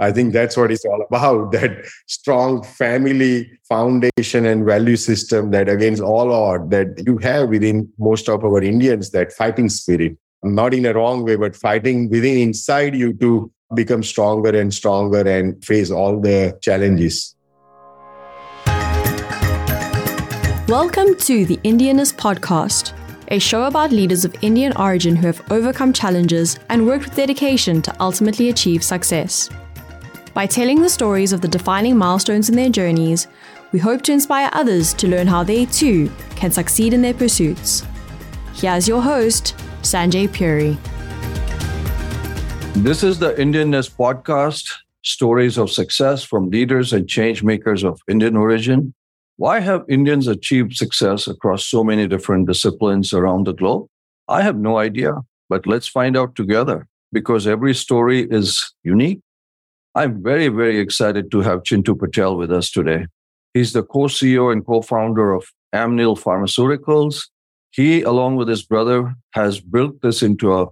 I think that's what it's all about that strong family foundation and value system that against all odds that you have within most of our Indians, that fighting spirit, not in a wrong way, but fighting within inside you to become stronger and stronger and face all the challenges. Welcome to the Indianness Podcast, a show about leaders of Indian origin who have overcome challenges and worked with dedication to ultimately achieve success. By telling the stories of the defining milestones in their journeys, we hope to inspire others to learn how they too can succeed in their pursuits. Here's your host, Sanjay Puri. This is the Indianness podcast stories of success from leaders and change makers of Indian origin. Why have Indians achieved success across so many different disciplines around the globe? I have no idea, but let's find out together because every story is unique I'm very, very excited to have Chintu Patel with us today. He's the co CEO and co founder of Amneal Pharmaceuticals. He, along with his brother, has built this into a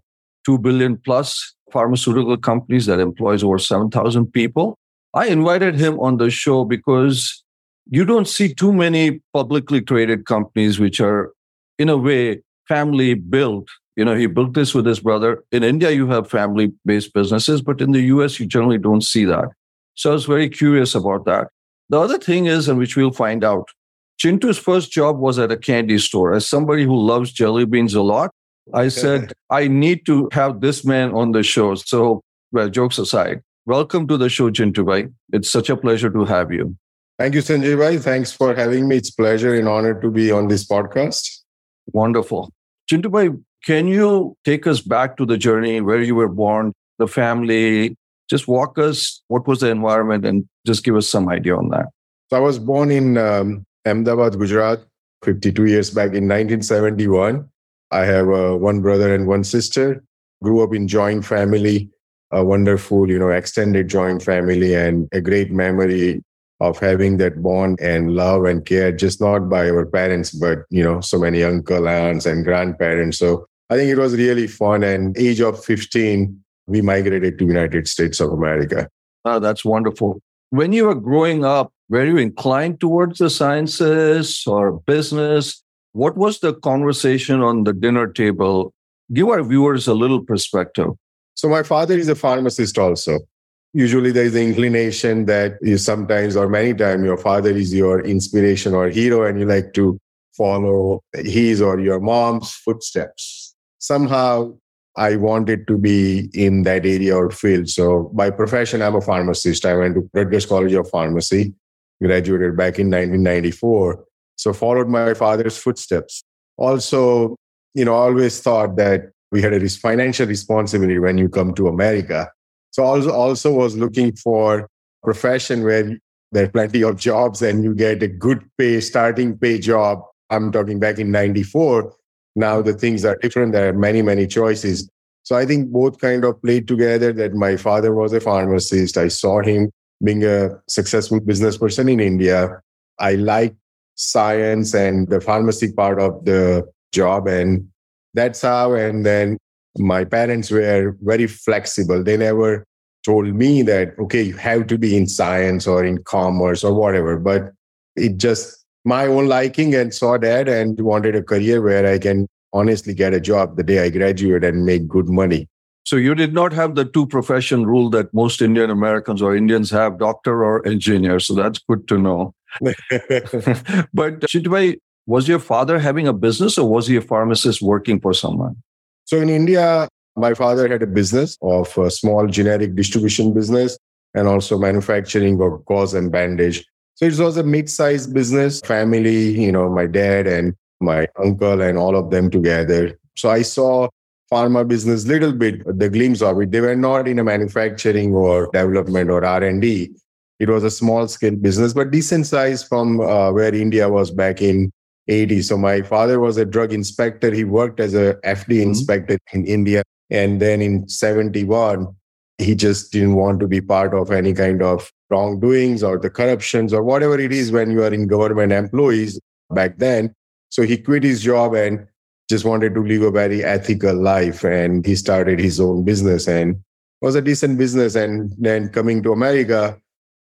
2 billion plus pharmaceutical companies that employs over 7,000 people. I invited him on the show because you don't see too many publicly traded companies which are, in a way, family built you know, he built this with his brother. In India, you have family based businesses, but in the US, you generally don't see that. So I was very curious about that. The other thing is, and which we'll find out, Chintu's first job was at a candy store. As somebody who loves jelly beans a lot, I said, I need to have this man on the show. So, well, jokes aside, welcome to the show, Chintu Bhai. It's such a pleasure to have you. Thank you, Sanjay Bhai. Thanks for having me. It's pleasure and honor to be on this podcast. Wonderful. Chintu Bhai, can you take us back to the journey where you were born, the family? Just walk us, what was the environment, and just give us some idea on that. So I was born in um, Ahmedabad, Gujarat, 52 years back in 1971. I have uh, one brother and one sister. Grew up in joint family, a wonderful, you know, extended joint family, and a great memory of having that bond and love and care, just not by our parents, but you know, so many uncle, aunts, and grandparents. So I think it was really fun. And age of 15, we migrated to United States of America. Oh, that's wonderful. When you were growing up, were you inclined towards the sciences or business? What was the conversation on the dinner table? Give our viewers a little perspective. So, my father is a pharmacist also. Usually, there is the inclination that you sometimes or many times your father is your inspiration or hero, and you like to follow his or your mom's footsteps somehow I wanted to be in that area or field. So by profession, I'm a pharmacist. I went to Rutgers College of Pharmacy, graduated back in 1994. So followed my father's footsteps. Also, you know, always thought that we had a financial responsibility when you come to America. So also also was looking for profession where there are plenty of jobs and you get a good pay, starting pay job. I'm talking back in 94 now the things are different. There are many, many choices. So I think both kind of played together that my father was a pharmacist. I saw him being a successful business person in India. I liked science and the pharmacy part of the job. And that's how. And then my parents were very flexible. They never told me that, okay, you have to be in science or in commerce or whatever. But it just my own liking and saw that and wanted a career where I can honestly get a job the day I graduate and make good money. So you did not have the two profession rule that most Indian Americans or Indians have, doctor or engineer. So that's good to know. but uh, Chintubhai, was your father having a business or was he a pharmacist working for someone? So in India, my father had a business of a small generic distribution business and also manufacturing of gauze and bandage. It was a mid-sized business, family, you know, my dad and my uncle and all of them together. So I saw pharma business little bit, the glimpse of it. They were not in a manufacturing or development or R&D. It was a small scale business, but decent size from uh, where India was back in 80. So my father was a drug inspector. He worked as a FD mm-hmm. inspector in India. And then in 71, he just didn't want to be part of any kind of wrongdoings or the corruptions or whatever it is when you are in government employees back then. So he quit his job and just wanted to live a very ethical life. And he started his own business. And was a decent business. And then coming to America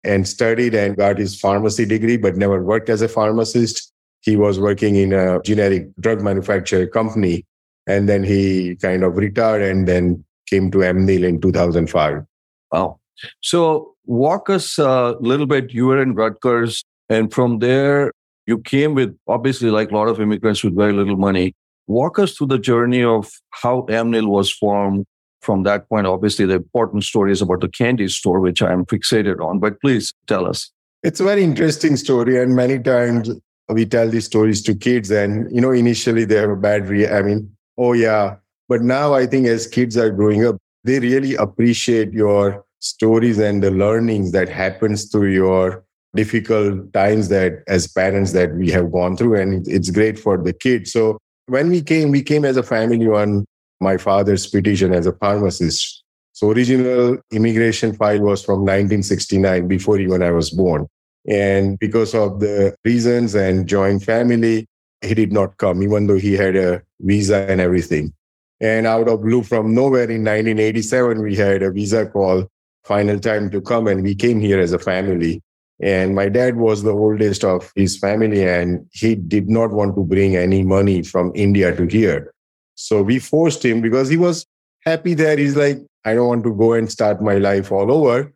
and studied and got his pharmacy degree, but never worked as a pharmacist. He was working in a generic drug manufacturer company. And then he kind of retired and then came to Amneal in 2005. Wow. So walk us a little bit. You were in Rutgers, and from there, you came with obviously like a lot of immigrants with very little money. Walk us through the journey of how Amneal was formed. From that point, obviously, the important story is about the candy store, which I am fixated on. But please tell us. It's a very interesting story, and many times we tell these stories to kids, and you know, initially they have a bad re. I mean, oh yeah, but now I think as kids are growing up, they really appreciate your stories and the learnings that happens through your difficult times that as parents that we have gone through and it's great for the kids. So when we came we came as a family on my father's petition as a pharmacist. So original immigration file was from 1969 before even i was born. And because of the reasons and joint family he did not come even though he had a visa and everything. And out of blue from nowhere in 1987 we had a visa call final time to come and we came here as a family. And my dad was the oldest of his family and he did not want to bring any money from india to here. So we forced him because he was happy there. He's like i don't want to go and start my life all over.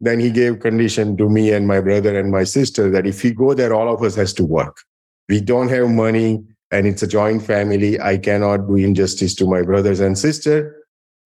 Then he gave condition to me and my brother and my sister that if we go there all of us has to work. We don't have money and it's a joint family. I cannot do injustice to my brothers and sister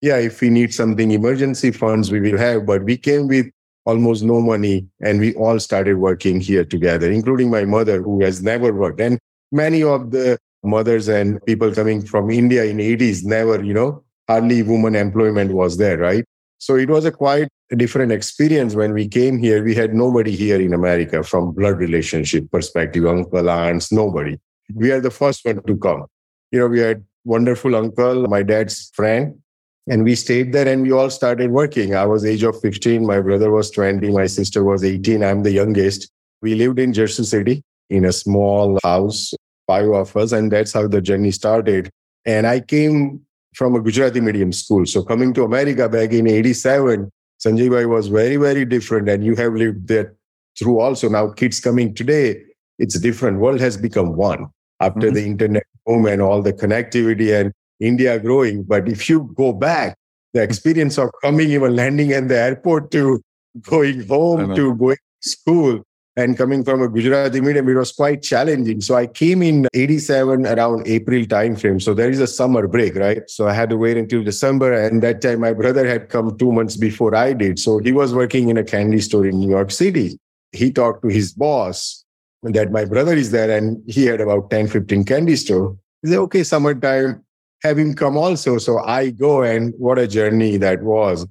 yeah, if we need something emergency funds, we will have. But we came with almost no money and we all started working here together, including my mother, who has never worked. And many of the mothers and people coming from India in 80s never, you know, hardly woman employment was there, right? So it was a quite different experience when we came here. We had nobody here in America from blood relationship perspective, uncle, aunts, nobody. We are the first one to come. You know, we had wonderful uncle, my dad's friend, and we stayed there and we all started working. I was age of 15. My brother was 20. My sister was 18. I'm the youngest. We lived in Jersey City in a small house, five of us. And that's how the journey started. And I came from a Gujarati medium school. So coming to America back in 87, Sanjay Bhai was very, very different. And you have lived there through also. Now kids coming today, it's different. World has become one after mm-hmm. the internet boom and all the connectivity and India growing. But if you go back, the experience of coming, even landing at the airport to going home to going to school and coming from a Gujarati medium, it was quite challenging. So I came in 87 around April timeframe. So there is a summer break, right? So I had to wait until December. And that time my brother had come two months before I did. So he was working in a candy store in New York City. He talked to his boss that my brother is there and he had about 10, 15 candy store. He said, okay, summertime, have him come also. So I go, and what a journey that was.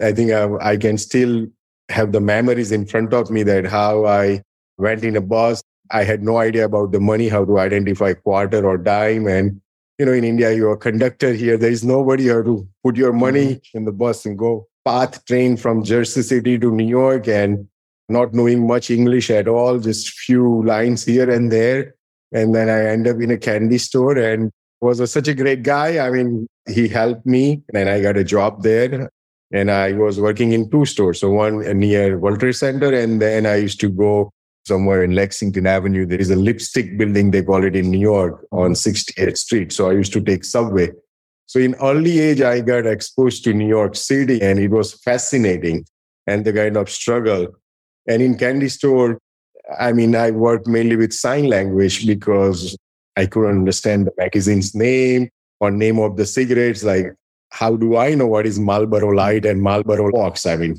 I think I, I can still have the memories in front of me that how I went in a bus. I had no idea about the money, how to identify quarter or dime. And, you know, in India, you're a conductor here. There is nobody here to put your money mm-hmm. in the bus and go path train from Jersey City to New York and not knowing much English at all, just few lines here and there. And then I end up in a candy store and was a, such a great guy. I mean, he helped me and I got a job there. And I was working in two stores. So one near Trade Center. And then I used to go somewhere in Lexington Avenue. There is a lipstick building, they call it in New York on 68th Street. So I used to take subway. So in early age, I got exposed to New York City and it was fascinating and the kind of struggle. And in candy store, I mean, I worked mainly with sign language because I couldn't understand the magazine's name or name of the cigarettes. Like, how do I know what is Marlboro Light and Marlboro Box? I mean,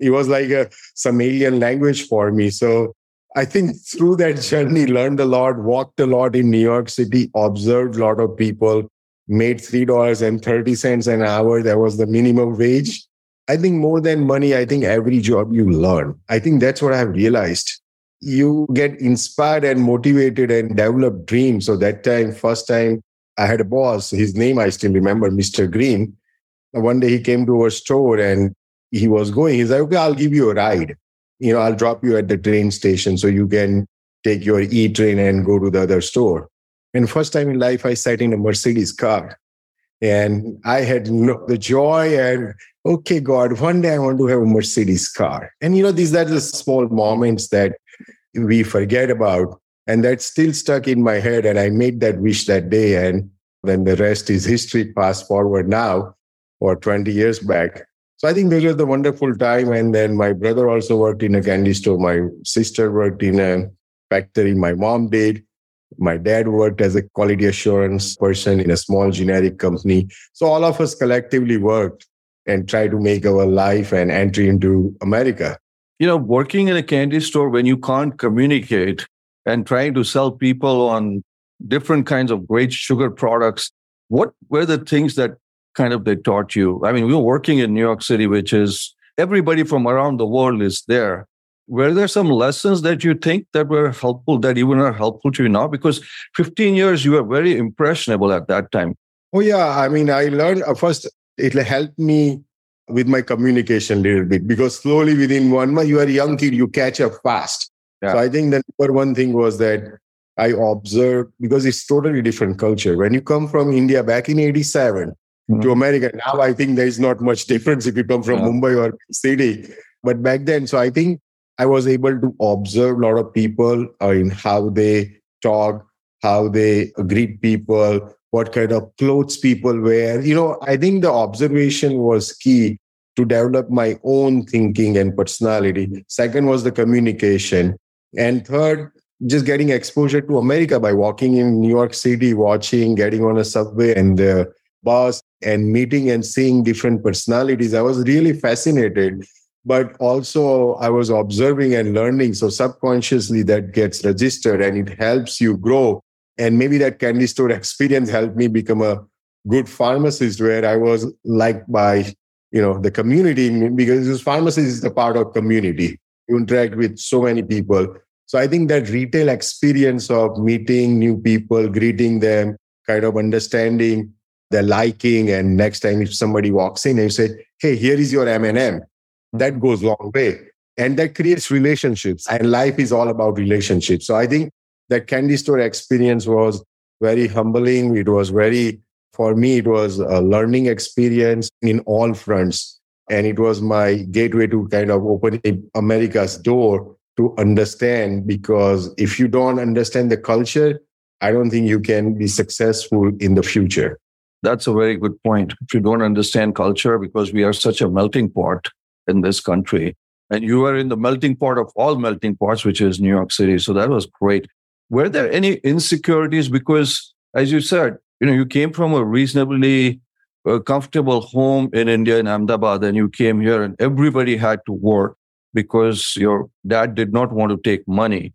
it was like a, some alien language for me. So I think through that journey, learned a lot, walked a lot in New York City, observed a lot of people, made $3.30 an hour. That was the minimum wage. I think more than money, I think every job you learn. I think that's what I've realized you get inspired and motivated and develop dreams. So that time, first time I had a boss, his name I still remember, Mr. Green. One day he came to our store and he was going. He's like, okay, I'll give you a ride. You know, I'll drop you at the train station so you can take your E train and go to the other store. And first time in life, I sat in a Mercedes car and I had the joy and okay, God, one day I want to have a Mercedes car. And you know, these are the small moments that we forget about. And that's still stuck in my head. And I made that wish that day. And then the rest is history, fast forward now or 20 years back. So I think those was the wonderful time. And then my brother also worked in a candy store. My sister worked in a factory. My mom did. My dad worked as a quality assurance person in a small generic company. So all of us collectively worked and tried to make our life and entry into America. You know, working in a candy store when you can't communicate and trying to sell people on different kinds of great sugar products, what were the things that kind of they taught you? I mean, we were working in New York City, which is everybody from around the world is there. Were there some lessons that you think that were helpful that even are helpful to you now? Because 15 years you were very impressionable at that time. Oh yeah. I mean i learned uh, first it helped me with my communication a little bit because slowly within one month you are a young kid you catch up fast yeah. so i think the number one thing was that i observed because it's totally different culture when you come from india back in 87 mm-hmm. to america now i think there is not much difference if you come from yeah. mumbai or city but back then so i think I was able to observe a lot of people uh, in how they talk, how they greet people, what kind of clothes people wear. You know, I think the observation was key to develop my own thinking and personality. Second was the communication. And third, just getting exposure to America by walking in New York City, watching, getting on a subway and the bus and meeting and seeing different personalities. I was really fascinated but also I was observing and learning. So subconsciously that gets registered and it helps you grow. And maybe that candy store experience helped me become a good pharmacist where I was liked by, you know, the community because this pharmacist is a part of community. You interact with so many people. So I think that retail experience of meeting new people, greeting them, kind of understanding their liking. And next time if somebody walks in and you say, hey, here is your M&M that goes long way and that creates relationships and life is all about relationships so i think that candy store experience was very humbling it was very for me it was a learning experience in all fronts and it was my gateway to kind of open america's door to understand because if you don't understand the culture i don't think you can be successful in the future that's a very good point if you don't understand culture because we are such a melting pot in this country. And you are in the melting pot of all melting pots, which is New York City. So that was great. Were there any insecurities? Because, as you said, you know, you came from a reasonably uh, comfortable home in India, in Ahmedabad, and you came here, and everybody had to work because your dad did not want to take money.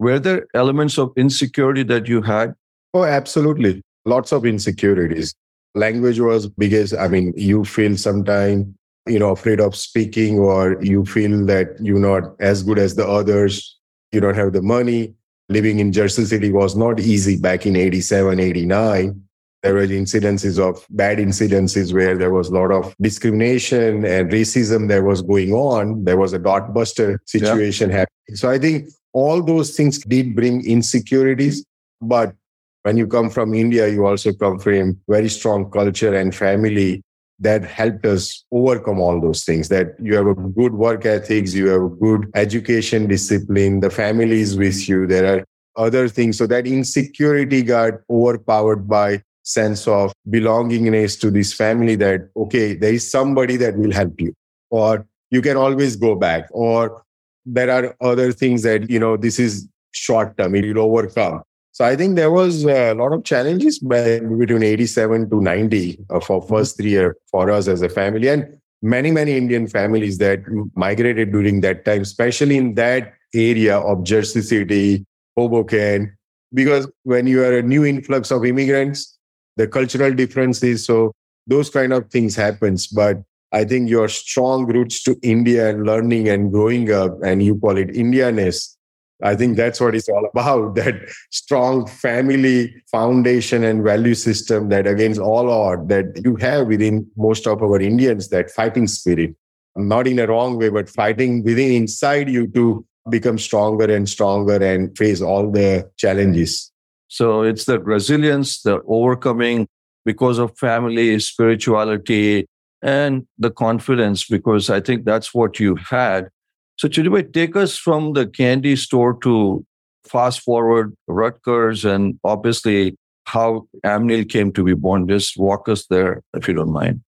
Were there elements of insecurity that you had? Oh, absolutely. Lots of insecurities. Language was biggest. I mean, you feel sometimes you know afraid of speaking or you feel that you're not as good as the others you don't have the money living in jersey city was not easy back in 87 89 there were incidences of bad incidences where there was a lot of discrimination and racism that was going on. There was a dot buster situation yeah. happening. So i think all those things did bring insecurities but when you come from india you also come from very strong culture and family that helped us overcome all those things that you have a good work ethics you have a good education discipline the family is with you there are other things. So that insecurity got overpowered by sense of belongingness to this family that okay there is somebody that will help you. Or you can always go back. Or there are other things that you know this is short term it will overcome so I think there was a lot of challenges between 87 to 90 uh, for first three year for us as a family and many, many Indian families that migrated during that time, especially in that area of Jersey City, Hoboken, because when you are a new influx of immigrants, the cultural differences, so those kind of things happens. But I think your strong roots to India and learning and growing up, and you call it Indianness, I think that's what it's all about that strong family foundation and value system that against all odds that you have within most of our Indians, that fighting spirit, not in a wrong way, but fighting within inside you to become stronger and stronger and face all the challenges. So it's the resilience, the overcoming because of family, spirituality, and the confidence because I think that's what you had. So, Chintubhai, take us from the candy store to fast forward Rutgers and obviously how Amneal came to be born. Just walk us there, if you don't mind.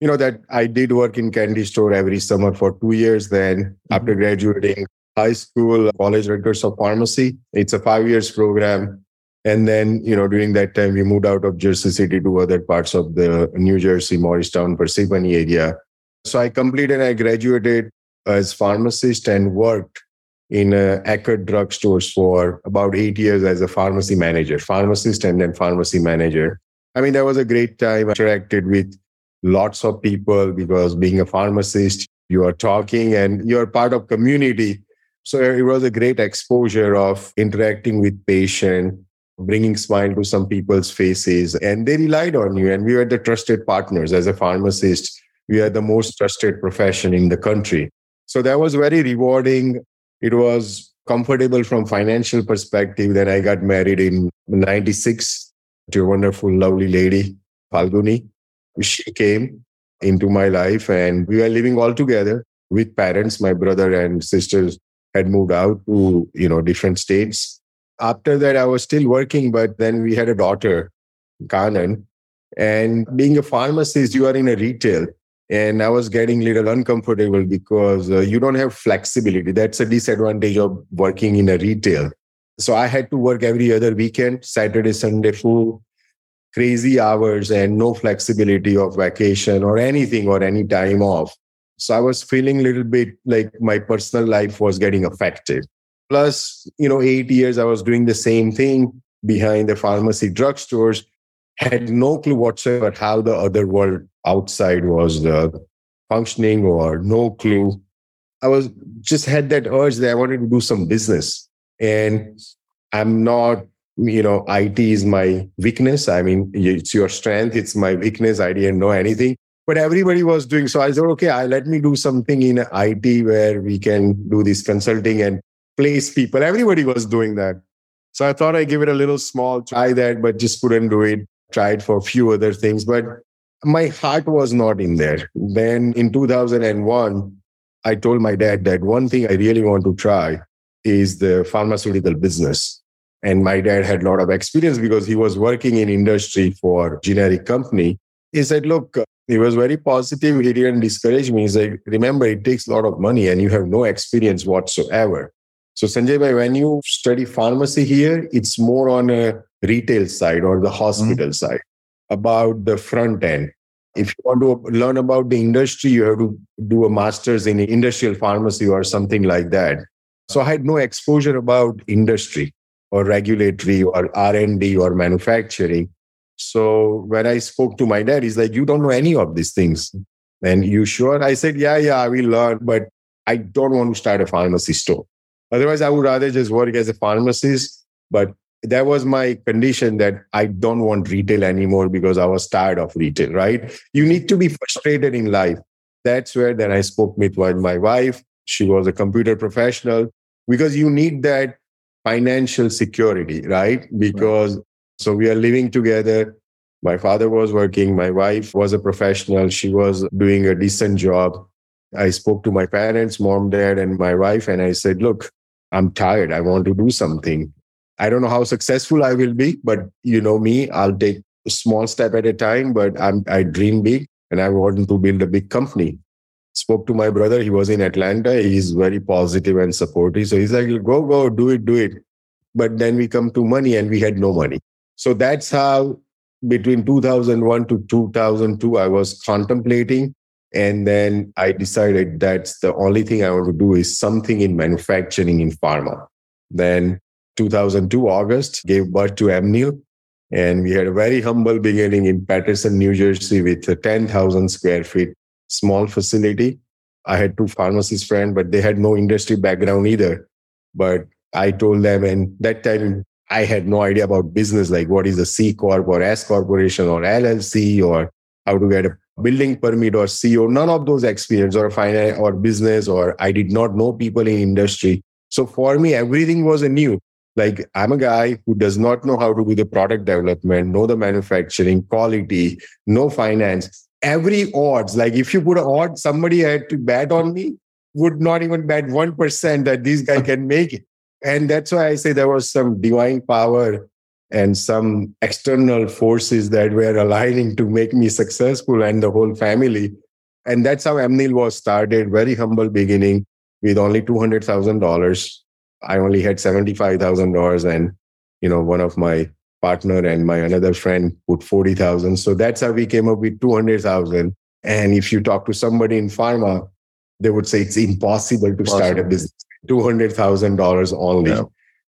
You know, that I did work in candy store every summer for two years. Then, mm-hmm. after graduating high school, college Rutgers of pharmacy, it's a five years program. And then, you know, during that time, we moved out of Jersey City to other parts of the New Jersey, Morristown, Parsippany area. So I completed, I graduated as pharmacist and worked in uh, Eckerd drugstores for about eight years as a pharmacy manager, pharmacist and then pharmacy manager. I mean, that was a great time. I interacted with lots of people because being a pharmacist, you are talking and you're part of community. So it was a great exposure of interacting with patient, bringing smile to some people's faces and they relied on you and we were the trusted partners as a pharmacist we are the most trusted profession in the country so that was very rewarding. It was comfortable from financial perspective. Then i got married in 96 to a wonderful lovely lady falguni. She came into my life and we were living all together with parents. My brother and sisters had moved out to you know different states. After that, I was still working, but then we had a daughter, Kanan. And being a pharmacist, you are in a retail. And I was getting a little uncomfortable because uh, you don't have flexibility. That's a disadvantage of working in a retail. So I had to work every other weekend, Saturday, Sunday, full crazy hours and no flexibility of vacation or anything or any time off. So I was feeling a little bit like my personal life was getting affected plus you know eight years i was doing the same thing behind the pharmacy drugstores had no clue whatsoever how the other world outside was uh, functioning or no clue i was just had that urge that i wanted to do some business and i'm not you know it is my weakness i mean it's your strength it's my weakness i didn't know anything but everybody was doing so i said okay I, let me do something in it where we can do this consulting and place people. Everybody was doing that. So I thought I'd give it a little small try that, but just couldn't do it. Tried for a few other things, but my heart was not in there. Then in 2001, I told my dad that one thing I really want to try is the pharmaceutical business. And my dad had a lot of experience because he was working in industry for generic company. He said, look, he was very positive. He didn't discourage me. He said, remember, it takes a lot of money and you have no experience whatsoever. So Sanjay, when you study pharmacy here, it's more on a retail side or the hospital mm-hmm. side about the front end. If you want to learn about the industry, you have to do a master's in industrial pharmacy or something like that. So I had no exposure about industry or regulatory or R&D or manufacturing. So when I spoke to my dad, he's like, you don't know any of these things. And you sure? I said, yeah, yeah, I will learn, but I don't want to start a pharmacy store. Otherwise, I would rather just work as a pharmacist. But that was my condition that I don't want retail anymore because I was tired of retail, right? You need to be frustrated in life. That's where then I spoke with my wife. She was a computer professional because you need that financial security, right? Because right. so we are living together. My father was working. My wife was a professional. She was doing a decent job. I spoke to my parents, mom, dad, and my wife, and I said, look, I'm tired. I want to do something. I don't know how successful I will be, but you know me, I'll take a small step at a time, but I'm, I dream big and I want to build a big company. Spoke to my brother. He was in Atlanta. He's very positive and supportive. So he's like, go, go, do it, do it. But then we come to money and we had no money. So that's how between 2001 to 2002, I was contemplating and then I decided that's the only thing I want to do is something in manufacturing in pharma. Then 2002 August gave birth to Amneal. And we had a very humble beginning in Paterson, New Jersey with a 10,000 square feet small facility. I had two pharmacist friends, but they had no industry background either. But I told them, and that time I had no idea about business, like what is a C Corp or S Corporation or LLC or how to get a building permit or CO, none of those experience or finance or business, or I did not know people in industry. So for me, everything was a new. Like I'm a guy who does not know how to do the product development, know the manufacturing, quality, no finance. every odds, like if you put an odd, somebody had to bet on me, would not even bet 1% that this guy can make it. And that's why I say there was some divine power and some external forces that were aligning to make me successful and the whole family. And that's how Amneal was started, very humble beginning with only $200,000. I only had $75,000 and, you know, one of my partner and my another friend put 40,000. So that's how we came up with 200,000. And if you talk to somebody in pharma, they would say it's impossible to start a business. $200,000 only. Yeah.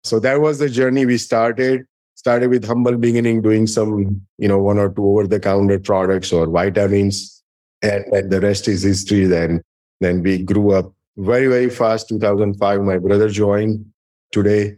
So that was the journey we started. Started with humble beginning, doing some, you know, one or two over the counter products or vitamins. And, and the rest is history. Then, then we grew up very, very fast. 2005, my brother joined. Today,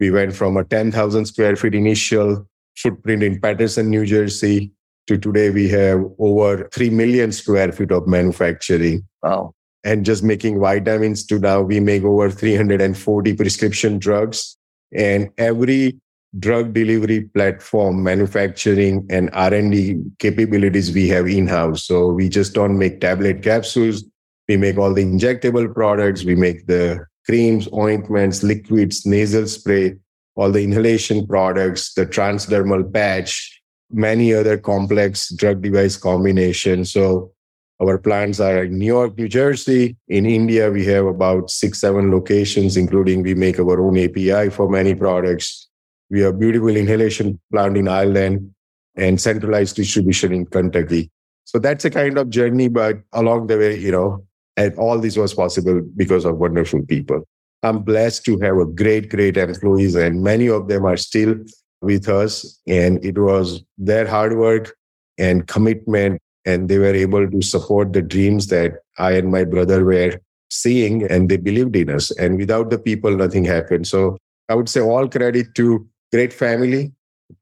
we went from a 10,000 square feet initial footprint in Paterson, New Jersey, to today we have over 3 million square feet of manufacturing. Wow. And just making vitamins to now we make over 340 prescription drugs. And every drug delivery platform, manufacturing and R&D capabilities we have in-house. So we just don't make tablet capsules. We make all the injectable products. We make the creams, ointments, liquids, nasal spray, all the inhalation products, the transdermal patch, many other complex drug device combinations. So our plants are in New York, New Jersey. In India, we have about six, seven locations, including we make our own API for many products. We have beautiful inhalation plant in Ireland and centralized distribution in Kentucky. So that's a kind of journey, but along the way, you know, and all this was possible because of wonderful people. I'm blessed to have a great, great employees, and many of them are still with us. And it was their hard work and commitment, and they were able to support the dreams that I and my brother were seeing, and they believed in us. And without the people, nothing happened. So I would say all credit to great family,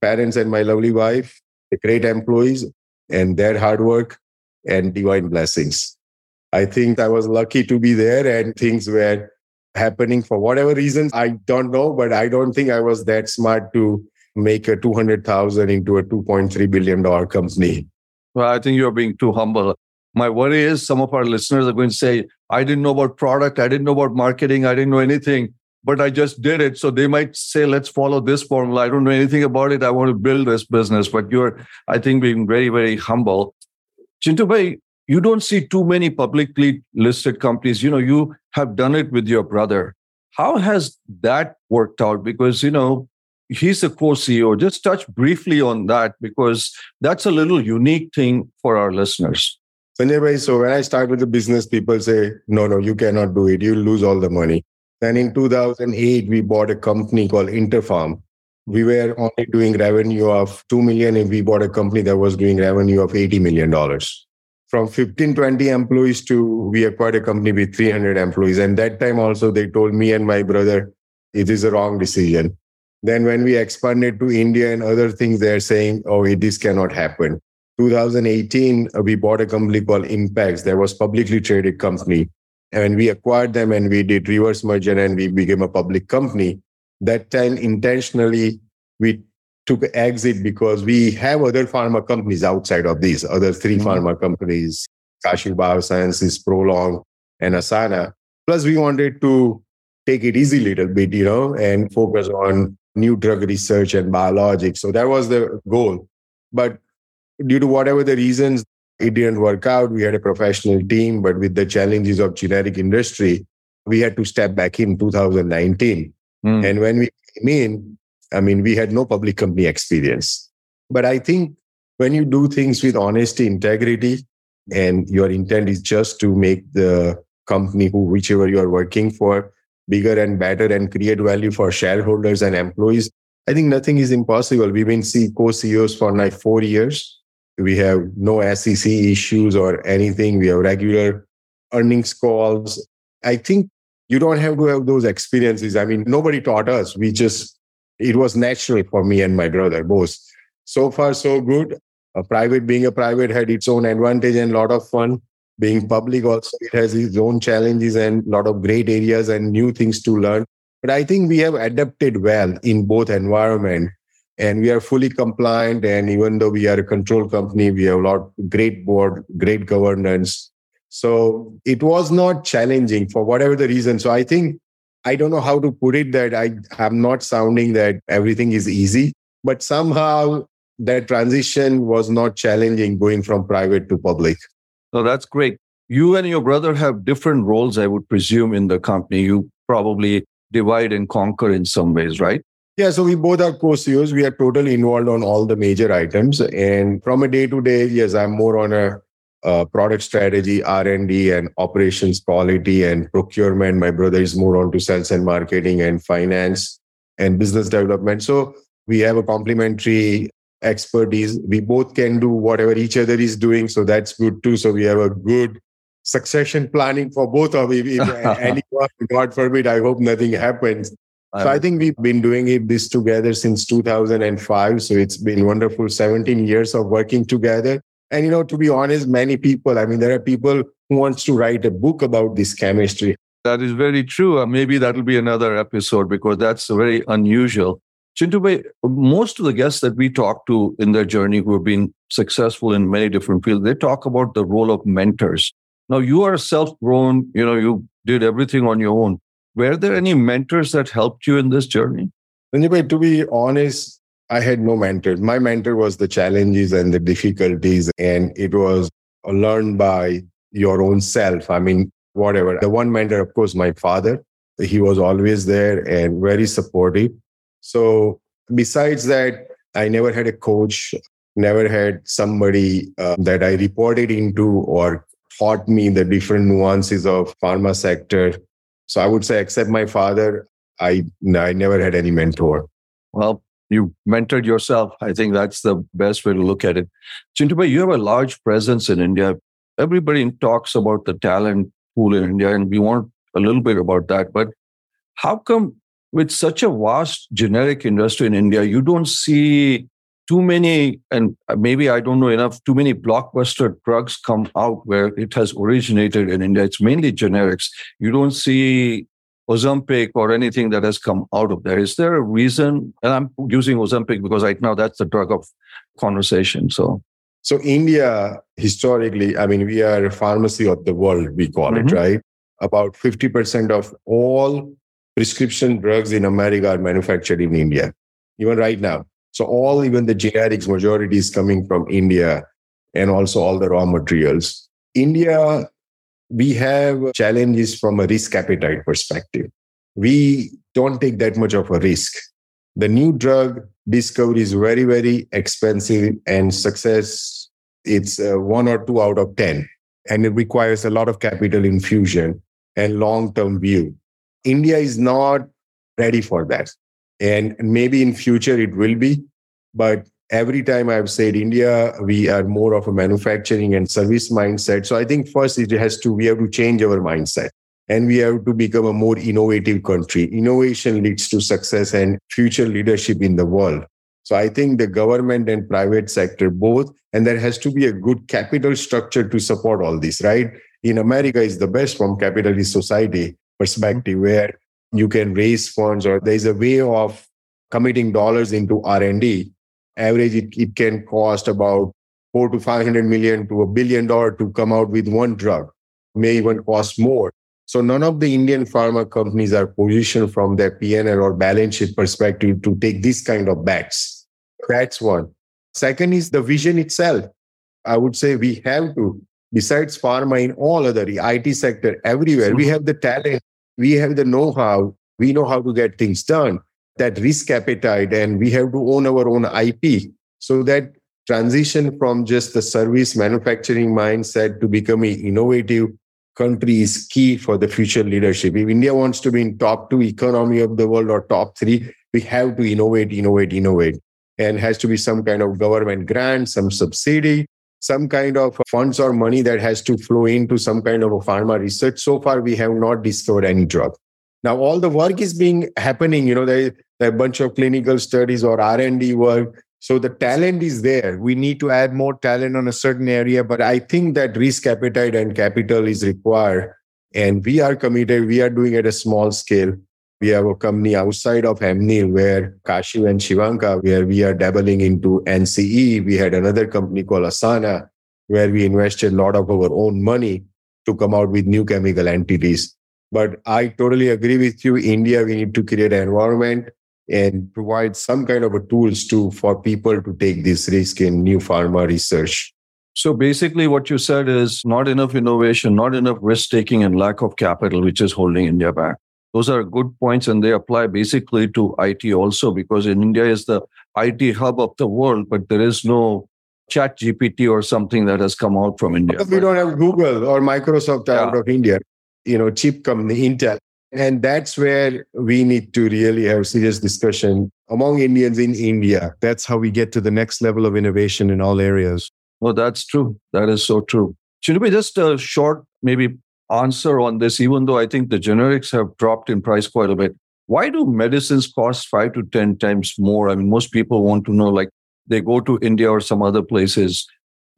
parents, and my lovely wife, the great employees, and their hard work and divine blessings. I think I was lucky to be there and things were happening for whatever reasons. I don't know, but I don't think I was that smart to make a 200,000 into a 2.3 billion dollar company. Well, I think you're being too humble. My worry is some of our listeners are going to say, I didn't know about product, I didn't know about marketing, I didn't know anything, but I just did it. So they might say, let's follow this formula. I don't know anything about it. I want to build this business. But you're, I think, being very, very humble. Chintu you don't see too many publicly listed companies. You know, you have done it with your brother. How has that worked out? Because, you know, he's the co-CEO. Just touch briefly on that because that's a little unique thing for our listeners. Sanjay so when I start with the business, people say, no, no, you cannot do it. You'll lose all the money. Then in 2008, we bought a company called Interpharm. We were only doing revenue of 2 million and we bought a company that was doing revenue of $80 million from 15 20 employees to we acquired a company with 300 employees. And that time also they told me and my brother it is a wrong decision. Then when we expanded to india and other things they're saying oh this cannot happen. 2018 uh, we bought a company called Impax that was publicly traded company. And we acquired them and we did reverse merger and we became a public company. That time intentionally we took exit because we have other pharma companies outside of these other 3 mm-hmm. pharma companies, Kashiv Biosciences, Prolong, and Asana. Plus, we wanted to take it easy a little bit, you know, and focus on new drug research and biologics. So that was the goal. But due to whatever the reasons, it didn't work out. We had a professional team, but with the challenges of generic industry, we had to step back in 2019. Mm. And when we came in, I mean, we had no public company experience. But I think when you do things with honesty, integrity, and your intent is just to make the company who whichever you are working for bigger and better and create value for shareholders and employees i think nothing is impossible. We've been co-ceos for like four years. We have no sec issues or anything. We have regular earnings calls. I think you don't have to have those experiences. I mean nobody taught us. We just it was natural for me and my brother both. So far, so good. A private being a private had its own advantage and a lot of fun. Being public also, it has its own challenges and a lot of great areas and new things to learn. But I think we have adapted well in both environment. and we are fully compliant. And even though we are a control company, we have a lot great board, great governance. So it was not challenging for whatever the reason. So I think I don't know how to put it that I am not sounding that everything is easy, but somehow that transition was not challenging going from private to public. So that's great. You and your brother have different roles, I would presume, in the company. You probably divide and conquer in some ways, right? Yeah, so we both are co-CEOs. We are totally involved on all the major items. And from a day to day, yes, I'm more on a uh, product strategy, R&D, and operations quality and procurement. My brother is more on to sales and marketing and finance and business development. So we have a complementary expertise. We both can do whatever each other is doing. So that's good too. So we have a good succession planning for both of you. If anyone, God forbid, I hope nothing happens. So I think we've been doing it this together since 2005. So it's been wonderful 17 years of working together. And you know, to be honest, many people, I mean, there are people who wants to write a book about this chemistry. That is very true. Uh, maybe that'll be another episode because that's very unusual. Chintu most of the guests that we talk to in their journey who have been successful in many different fields, they talk about the role of mentors. Now you are self-grown, you know, you did everything on your own. Were there any mentors that helped you in this journey? Anyway, to be honest, I had no mentor. My mentor was the challenges and the difficulties, and it was learned by your own self. I mean, whatever. The one mentor, of course, my father. He was always there and very supportive. So, besides that, I never had a coach, never had somebody uh, that I reported into or taught me the different nuances of pharma sector so I would say, except my father, I, I never had any mentor. Well, you mentored yourself. I think that's the best way to look at it. Chintubhai, you have a large presence in India. Everybody talks about the talent pool in India, and we want a little bit about that. But how come with such a vast generic industry in India, you don't see too many, and maybe I don't know enough, too many blockbuster drugs come out where it has originated in India. It's mainly generics. You don't see Ozempic or anything that has come out of there. Is there a reason? And I'm using Ozempic because right now that's the drug of conversation. So, so India historically, I mean, we are a pharmacy of the world. We call mm-hmm. it right. About fifty percent of all prescription drugs in America are manufactured in India, even right now. So all even the generics majority is coming from India and also all the raw materials. India, we have challenges from a risk appetite perspective. We don't take that much of a risk. The new drug discovery is very, very expensive and success, it's uh, one or two out of 10. And it requires a lot of capital infusion and long term view. India is not ready for that and maybe in future it will be but every time i've said india we are more of a manufacturing and service mindset. So i think first it has to we have to change our mindset and we have to become a more innovative country. Innovation leads to success and future leadership in the world. So i think the government and private sector both and there has to be a good capital structure to support all this right? In america is the best from capitalist society perspective mm-hmm. where you can raise funds or there's a way of committing dollars into r&d average it, it can cost about four to 500 million to a billion dollar to come out with one drug may even cost more. So none of the indian pharma companies are positioned from their pnl or balance sheet perspective to take this kind of bets. That's one. Second is the vision itself. I would say we have to besides pharma in all other it sector everywhere we mm-hmm. have the talent we have the know-how we know how to get things done that risk appetite and we have to own our own ip so that transition from just the service manufacturing mindset to becoming innovative country is key for the future leadership if india wants to be in top 2 economy of the world or top 3 we have to innovate innovate innovate and has to be some kind of government grant some subsidy some kind of funds or money that has to flow into some kind of a pharma research. So far, we have not discovered any drug. Now, all the work is being happening. You know, there, there are a bunch of clinical studies or R and D work. So the talent is there. We need to add more talent on a certain area, but I think that risk appetite and capital is required. And we are committed. We are doing it at a small scale. We have a company outside of Amneal where Kashiv and Shivanka, where we are dabbling into NCE. We had another company called Asana, where we invested a lot of our own money to come out with new chemical entities. But I totally agree with you. India, we need to create an environment and provide some kind of a tools to for people to take this risk in new pharma research. So basically, what you said is not enough innovation, not enough risk taking, and lack of capital, which is holding India back. Those are good points, and they apply basically to IT also, because in India is the IT hub of the world, but there is no ChatGPT or something that has come out from India. We don't have Google or Microsoft yeah. out of India, you know, chip company, Intel. And that's where we need to really have serious discussion among Indians in India. That's how we get to the next level of innovation in all areas. Oh, that's true. That is so true. Should we just a short, maybe answer on this, even though I think the generics have dropped in price quite a bit. Why do medicines cost five to 10 times more? I mean, most people want to know, like, they go to India or some other places.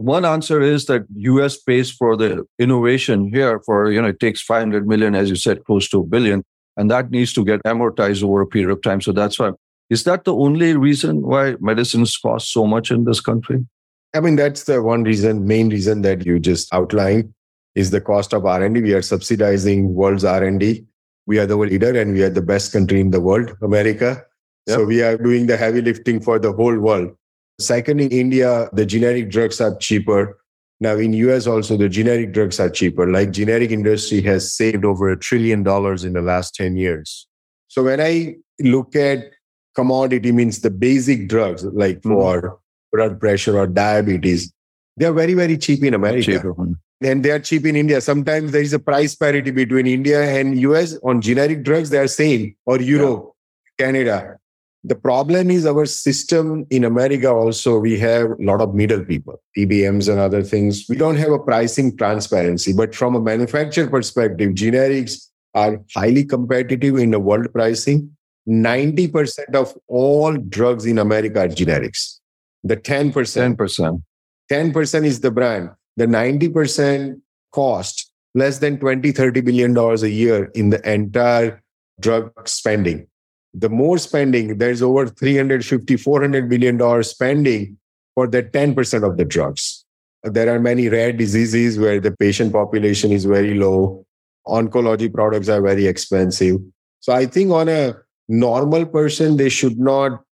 One answer is that US pays for the innovation here for, you know, it takes 500 million, as you said, close to a billion, and that needs to get amortized over a period of time. So that's why. Is that the only reason why medicines cost so much in this country? I mean, that's the one reason, main reason that you just outlined is the cost of R&D. We are subsidizing world's R&D. We are the world leader and we are the best country in the world, America. Yep. So we are doing the heavy lifting for the whole world. Second, in India, the generic drugs are cheaper. Now in US also, the generic drugs are cheaper. Like generic industry has saved over a trillion dollars in the last 10 years. So when I look at commodity means the basic drugs like mm. for blood pressure or diabetes, they're very, very cheap in America. Cheaper. And they are cheap in India. Sometimes there is a price parity between India and US on generic drugs. They are same or Europe, yeah. Canada. The problem is our system in America also, we have a lot of middle people, PBMs and other things. We don't have a pricing transparency. But from a manufacturer perspective, generics are highly competitive in the world pricing. 90% of all drugs in America are generics. The 10%. 10%. 10% is the brand. The 90% cost less than 20, 30 billion dollars a year in the entire drug spending the more spending, there's over 350, 400 billion dollars spending for the 10% of the drugs. There are many rare diseases where the patient population is very low. Oncology products are very expensive. So I think on a normal person, they should not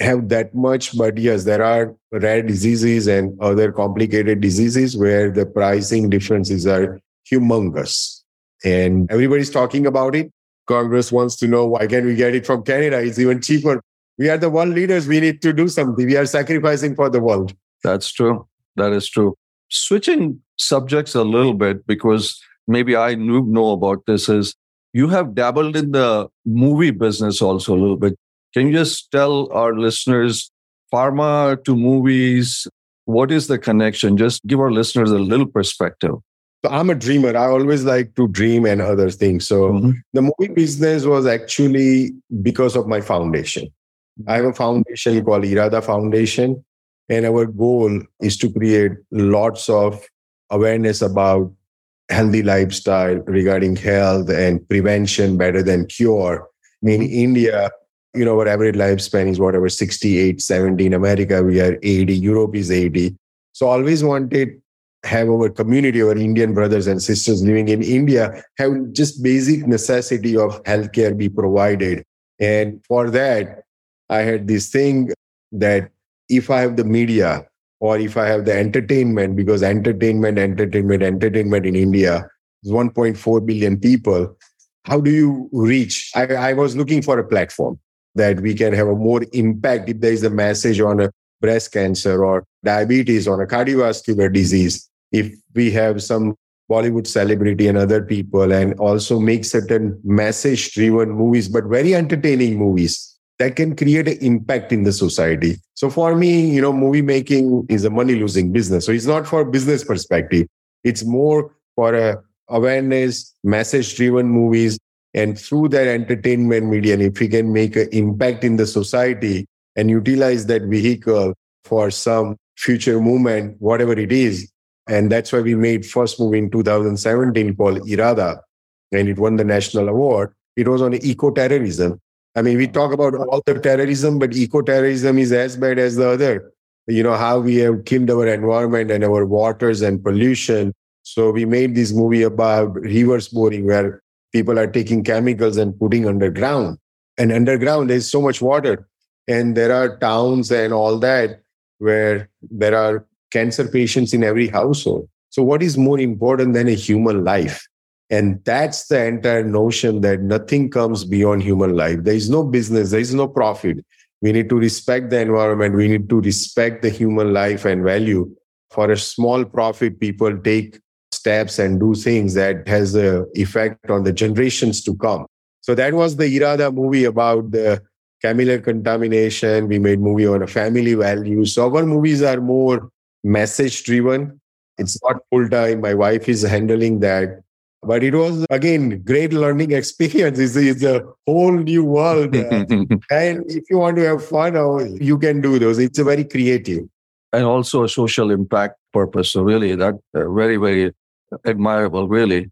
have that much. But yes, there are rare diseases and other complicated diseases where the pricing differences are humongous. And everybody's talking about it. Congress wants to know why can't we get it from Canada? It's even cheaper. We are the world leaders. We need to do something. We are sacrificing for the world. That's true. That is true. Switching subjects a little bit because maybe I knew, know about this is you have dabbled in the movie business also a little bit. Can you just tell our listeners pharma to movies? What is the connection? Just give our listeners a little perspective. So I'm a dreamer. I always like to dream and other things. So mm-hmm. the movie business was actually because of my foundation. I have a foundation called Irada Foundation, and our goal is to create lots of awareness about healthy lifestyle regarding health and prevention better than cure. In mm-hmm. India, you know, our average lifespan is whatever 68, 70. In America, we are 80. Europe is 80. So always wanted have our community, our Indian brothers and sisters living in India, have just basic necessity of healthcare be provided. And for that, I had this thing that if I have the media or if I have the entertainment, because entertainment, entertainment, entertainment in India is 1.4 billion people, how do you reach? I, I was looking for a platform that we can have a more impact if there is a message on a breast cancer or diabetes or a cardiovascular disease, if we have some Bollywood celebrity and other people, and also make certain message driven movies, but very entertaining movies that can create an impact in the society. So for me, you know, movie making is a money losing business. So it's not for business perspective. It's more for a awareness, message driven movies. And through that entertainment media, and if we can make an impact in the society and utilize that vehicle for some future movement, whatever it is, and that's why we made first movie in 2017 called Irada, and it won the national award. it was on eco-terrorism. I mean, we talk about all the terrorism, but eco-terrorism is as bad as the other. You know, how we have killed our environment and our waters and pollution. So we made this movie about reverse boring where people are taking chemicals and putting underground. And underground, there's so much water. And there are towns and all that where there are cancer patients in every household. So, what is more important than a human life? And that's the entire notion that nothing comes beyond human life. There is no business, there is no profit. We need to respect the environment, we need to respect the human life and value. For a small profit, people take steps and do things that has a effect on the generations to come. So that was the Irada movie about the chemical contamination. We made movie on a family values. So our movies are more message driven. It's not full time. My wife is handling that. But it was again great learning experience. It's, it's a whole new world. and if you want to have fun, oh, you can do those. It's a very creative. And also a social impact purpose. So really that uh, very, very admirable, really.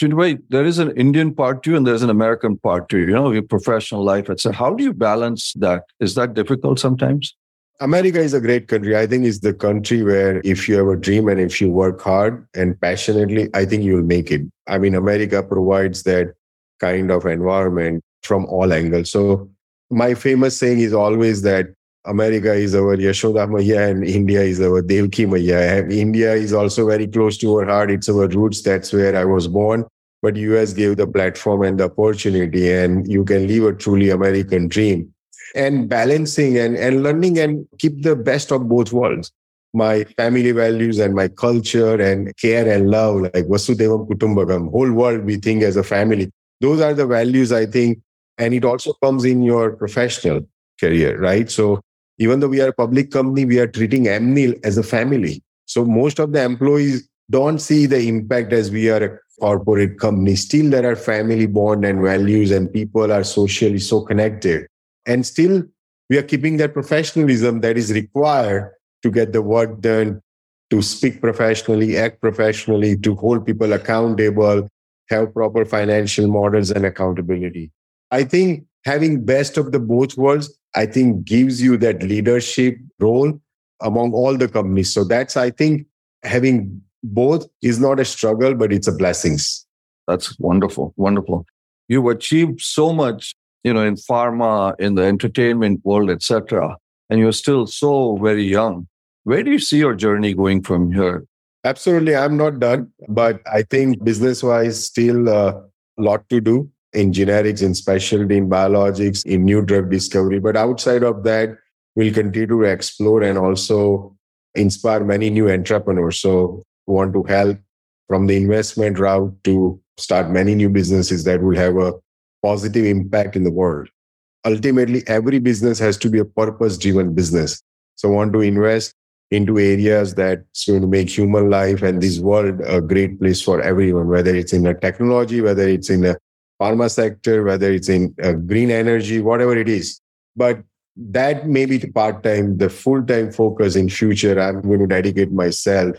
Chinmay, there is an Indian part to you and there's an American part to you, you know, your professional life, etc. How do you balance that? Is that difficult sometimes? America is a great country. I think it's the country where if you have a dream and if you work hard and passionately, I think you'll make it. I mean, America provides that kind of environment from all angles. So my famous saying is always that America is our Yashoda Maya and India is our Devki Maya. India is also very close to our heart. It's our roots. That's where I was born. But US gave the platform and the opportunity, and you can live a truly American dream. And balancing and, and learning and keep the best of both worlds. My family values and my culture and care and love, like Vasudhaiva Kutumbakam, whole world we think as a family. Those are the values I think, and it also comes in your professional career, right? So even though we are a public company, we are treating Amneal as a family. So most of the employees don't see the impact as we are a corporate company. Still, there are family bond and values, and people are socially so connected. And still, we are keeping that professionalism that is required to get the work done, to speak professionally, act professionally, to hold people accountable, have proper financial models and accountability. I think having best of the both worlds I think gives you that leadership role among all the companies. So that's, I think, having both is not a struggle, but it's a blessings. That's wonderful. Wonderful. You've achieved so much, you know, in pharma, in the entertainment world, etc. And you're still so very young. Where do you see your journey going from here? Absolutely. I'm not done, but I think business wise, still a lot to do in generics, in specialty, in biologics, in new drug discovery. But outside of that, we'll continue to explore and also inspire many new entrepreneurs. So want to help from the investment route to start many new businesses that will have a positive impact in the world. Ultimately, every business has to be a purpose driven business. So I want to invest into areas that's going to make human life and this world a great place for everyone, whether it's in a technology, whether it's in a pharma sector, whether it's in uh, green energy, whatever it is. But that may be the part time, the full time focus in future. I'm going to dedicate myself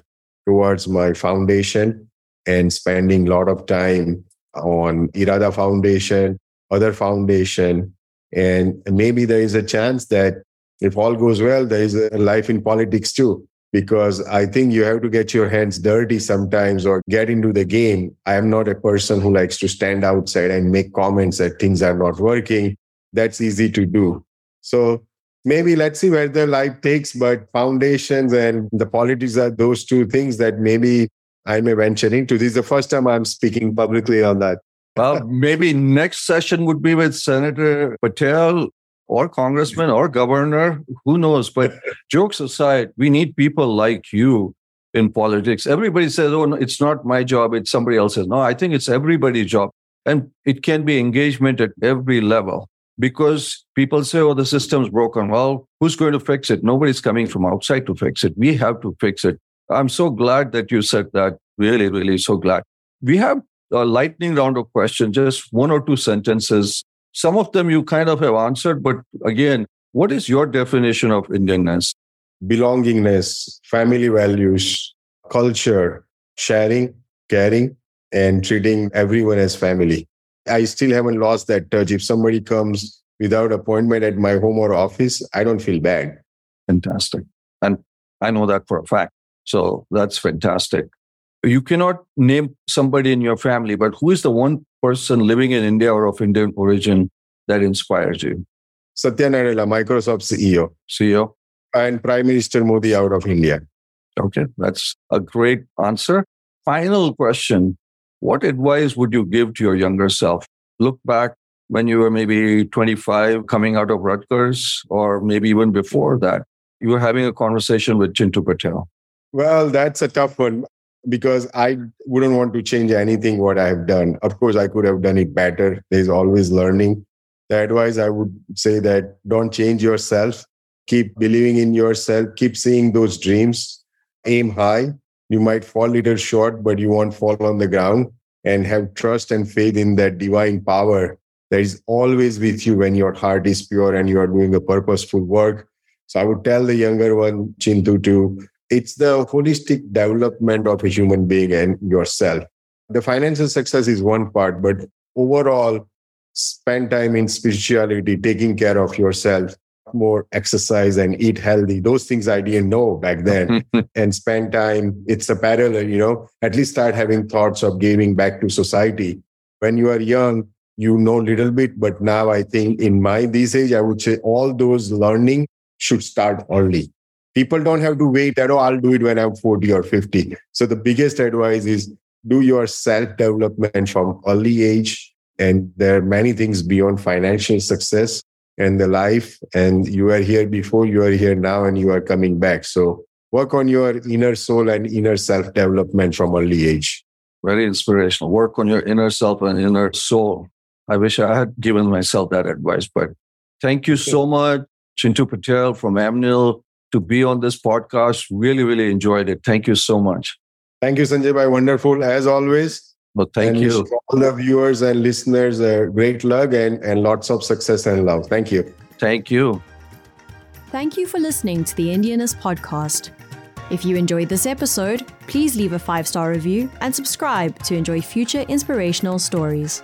towards my foundation and spending a lot of time on Irada Foundation, other foundation. And maybe there is a chance that if all goes well, there is a life in politics too because I think you have to get your hands dirty sometimes or get into the game. I am not a person who likes to stand outside and make comments that things are not working. That's easy to do. So maybe let's see where the life takes, but foundations and the politics are those two things that maybe I may venture into. This is the first time I'm speaking publicly on that. Well, maybe next session would be with Senator Patel or congressman or governor, who knows? But jokes aside, we need people like you in politics. Everybody says, oh, no, it's not my job, it's somebody else's. No, I think it's everybody's job. And it can be engagement at every level because people say, oh, the system's broken. Well, who's going to fix it? Nobody's coming from outside to fix it. We have to fix it. I'm so glad that you said that. Really, really so glad. We have a lightning round of questions, just one or two sentences some of them you kind of have answered, but again, what is your definition of Indianness? Belongingness, family values, culture, sharing, caring, and treating everyone as family. I still haven't lost that touch. If somebody comes without appointment at my home or office, I don't feel bad. Fantastic. And I know that for a fact. So that's fantastic. You cannot name somebody in your family, but who is the one person living in India or of Indian origin that inspires you? Satya Nadella, Microsoft CEO. CEO? And Prime Minister Modi out of India. Okay, that's a great answer. Final question What advice would you give to your younger self? Look back when you were maybe 25 coming out of Rutgers, or maybe even before that. You were having a conversation with Chintu Patel. Well, that's a tough one because I wouldn't want to change anything what I have done. Of course, I could have done it better. There's always learning. The advice I would say that don't change yourself. Keep believing in yourself. Keep seeing those dreams. Aim high. You might fall a little short, but you won't fall on the ground. And have trust and faith in that divine power that is always with you when your heart is pure and you are doing a purposeful work. So I would tell the younger one, Chintu, to it's the holistic development of a human being and yourself. The financial success is one part, but overall, spend time in spirituality, taking care of yourself, more exercise and eat healthy. Those things I didn't know back then. and spend time, it's a parallel, you know, at least start having thoughts of giving back to society. When you are young, you know a little bit, but now I think in my this age, I would say all those learning should start early. People don't have to wait that, oh, I'll do it when I'm 40 or 50. So the biggest advice is do your self development from early age. And there are many things beyond financial success and the life. And you are here before, you are here now, and you are coming back. So work on your inner soul and inner self development from early age. Very inspirational. Work on your inner self and inner soul. I wish I had given myself that advice, but thank you so much, Chintu Patel from Amneal, to be on this podcast. Really, really enjoyed it. Thank you so much. Thank you, Sanjay Bhai. Wonderful as always. Well, thank and you. All the viewers and listeners, uh, great luck and, and lots of success and love. Thank you. Thank you. Thank you for listening to the Indianness podcast. If you enjoyed this episode, please leave a five star review and subscribe to enjoy future inspirational stories.